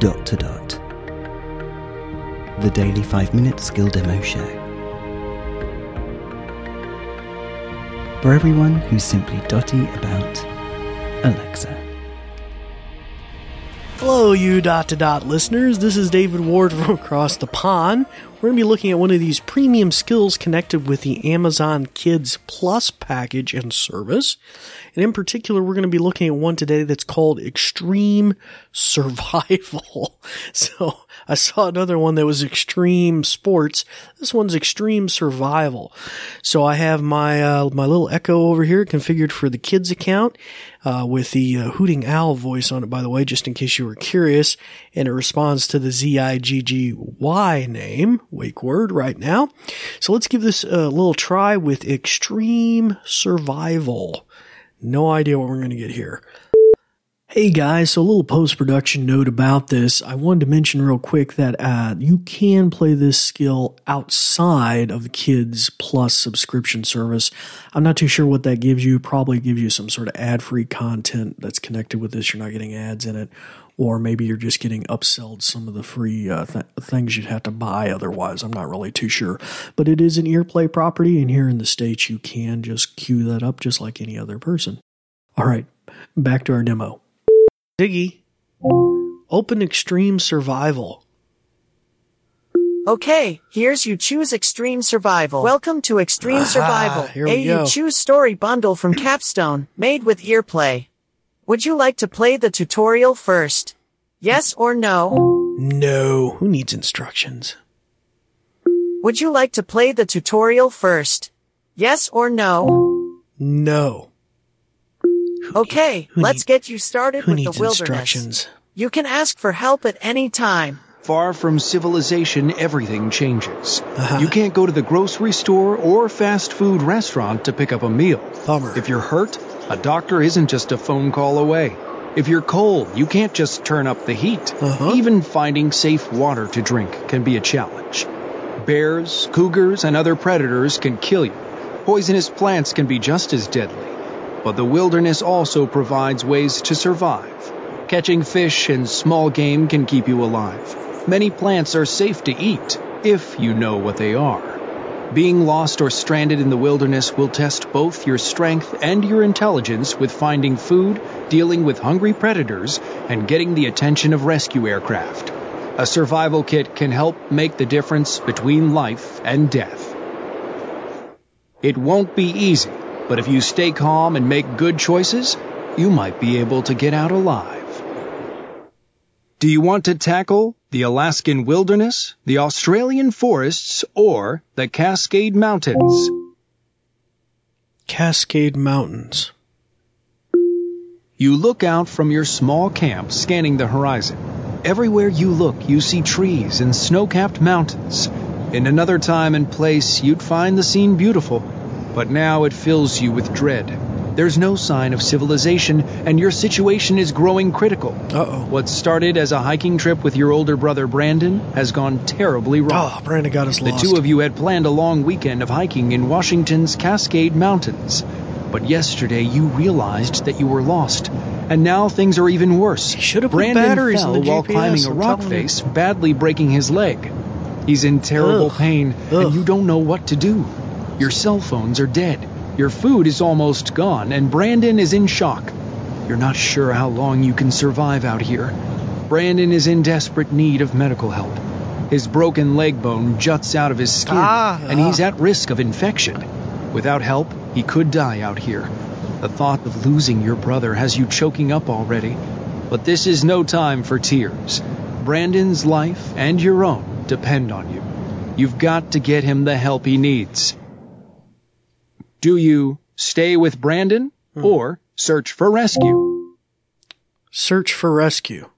dot to dot. The daily 5 minute skill demo show. For everyone who's simply dotty about Alexa. Hello, you dot to dot listeners. This is David Ward from across the pond. We're going to be looking at one of these premium skills connected with the Amazon Kids Plus package and service. And in particular, we're going to be looking at one today that's called Extreme Survival. So I saw another one that was Extreme Sports. This one's Extreme Survival. So I have my, uh, my little Echo over here configured for the kids account, uh, with the uh, Hooting Owl voice on it, by the way, just in case you were curious. And it responds to the Z-I-G-G-Y name, word right now. So let's give this a little try with Extreme Survival. No idea what we're going to get here. Hey guys, so a little post production note about this. I wanted to mention real quick that uh, you can play this skill outside of the Kids Plus subscription service. I'm not too sure what that gives you. Probably gives you some sort of ad free content that's connected with this. You're not getting ads in it, or maybe you're just getting upsold some of the free uh, th- things you'd have to buy otherwise. I'm not really too sure, but it is an earplay property, and here in the states, you can just queue that up just like any other person. All right, back to our demo. Ziggy, open Extreme Survival. Okay, here's you choose Extreme Survival. Welcome to Extreme Ah, Survival, here a we go. you choose story bundle from Capstone, made with earplay. Would you like to play the tutorial first? Yes or no? No, who needs instructions? Would you like to play the tutorial first? Yes or no? No. Okay, who let's need- get you started Who with the needs wilderness. instructions? You can ask for help at any time. Far from civilization, everything changes. Uh-huh. You can't go to the grocery store or fast food restaurant to pick up a meal. Bummer. If you're hurt, a doctor isn't just a phone call away. If you're cold, you can't just turn up the heat. Uh-huh. Even finding safe water to drink can be a challenge. Bears, cougars, and other predators can kill you. Poisonous plants can be just as deadly. But the wilderness also provides ways to survive. Catching fish and small game can keep you alive. Many plants are safe to eat if you know what they are. Being lost or stranded in the wilderness will test both your strength and your intelligence with finding food, dealing with hungry predators, and getting the attention of rescue aircraft. A survival kit can help make the difference between life and death. It won't be easy, but if you stay calm and make good choices, you might be able to get out alive. Do you want to tackle the Alaskan wilderness, the Australian forests, or the Cascade Mountains? Cascade Mountains. You look out from your small camp, scanning the horizon. Everywhere you look, you see trees and snow capped mountains. In another time and place, you'd find the scene beautiful, but now it fills you with dread. There's no sign of civilization, and your situation is growing critical. Uh oh. What started as a hiking trip with your older brother Brandon has gone terribly wrong. Oh, Brandon got us lost. The two of you had planned a long weekend of hiking in Washington's Cascade Mountains. But yesterday you realized that you were lost. And now things are even worse. He should have Brandon batteries fell while GPS, climbing a rock face, badly breaking his leg. He's in terrible Ugh. pain, Ugh. and you don't know what to do. Your cell phones are dead. Your food is almost gone, and Brandon is in shock. You're not sure how long you can survive out here. Brandon is in desperate need of medical help. His broken leg bone juts out of his skin, Ah, and he's ah. at risk of infection. Without help, he could die out here. The thought of losing your brother has you choking up already. But this is no time for tears. Brandon's life and your own depend on you. You've got to get him the help he needs. Do you stay with Brandon hmm. or search for rescue? Search for rescue.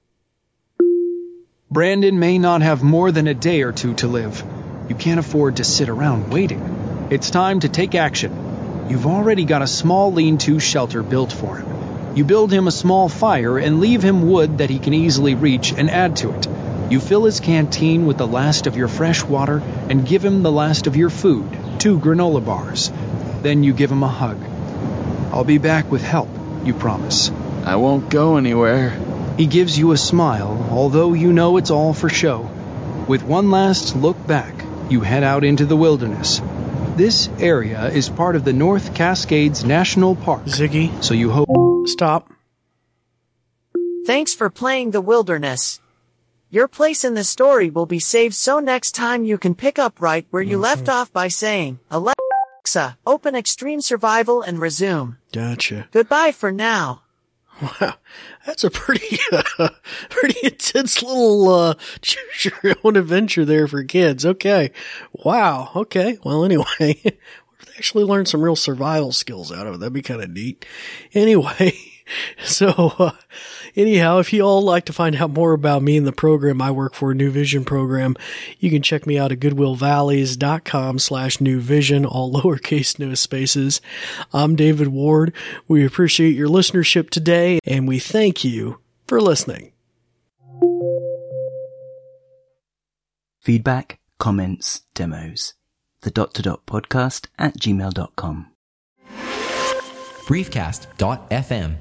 Brandon may not have more than a day or two to live. You can't afford to sit around waiting. It's time to take action. You've already got a small lean to shelter built for him. You build him a small fire and leave him wood that he can easily reach and add to it. You fill his canteen with the last of your fresh water and give him the last of your food, two granola bars. Then you give him a hug. I'll be back with help, you promise. I won't go anywhere. He gives you a smile, although you know it's all for show. With one last look back, you head out into the wilderness. This area is part of the North Cascades National Park, Ziggy, so you hope. stop. Thanks for playing the wilderness. Your place in the story will be saved so next time you can pick up right where you left mm-hmm. off by saying, Alexa, open extreme survival and resume. Gotcha. Goodbye for now. Wow, that's a pretty, uh, pretty intense little uh, choose your own adventure there for kids. Okay, wow. Okay, well, anyway, actually learned some real survival skills out of it. That'd be kind of neat. Anyway, so uh, anyhow, if you all like to find out more about me and the program I work for, New Vision program, you can check me out at goodwillvalleys.com slash new vision, all lowercase, no spaces. I'm David Ward. We appreciate your listenership today and we thank you for listening. Feedback, comments, demos. The dot to dot podcast at gmail.com. briefcast.fm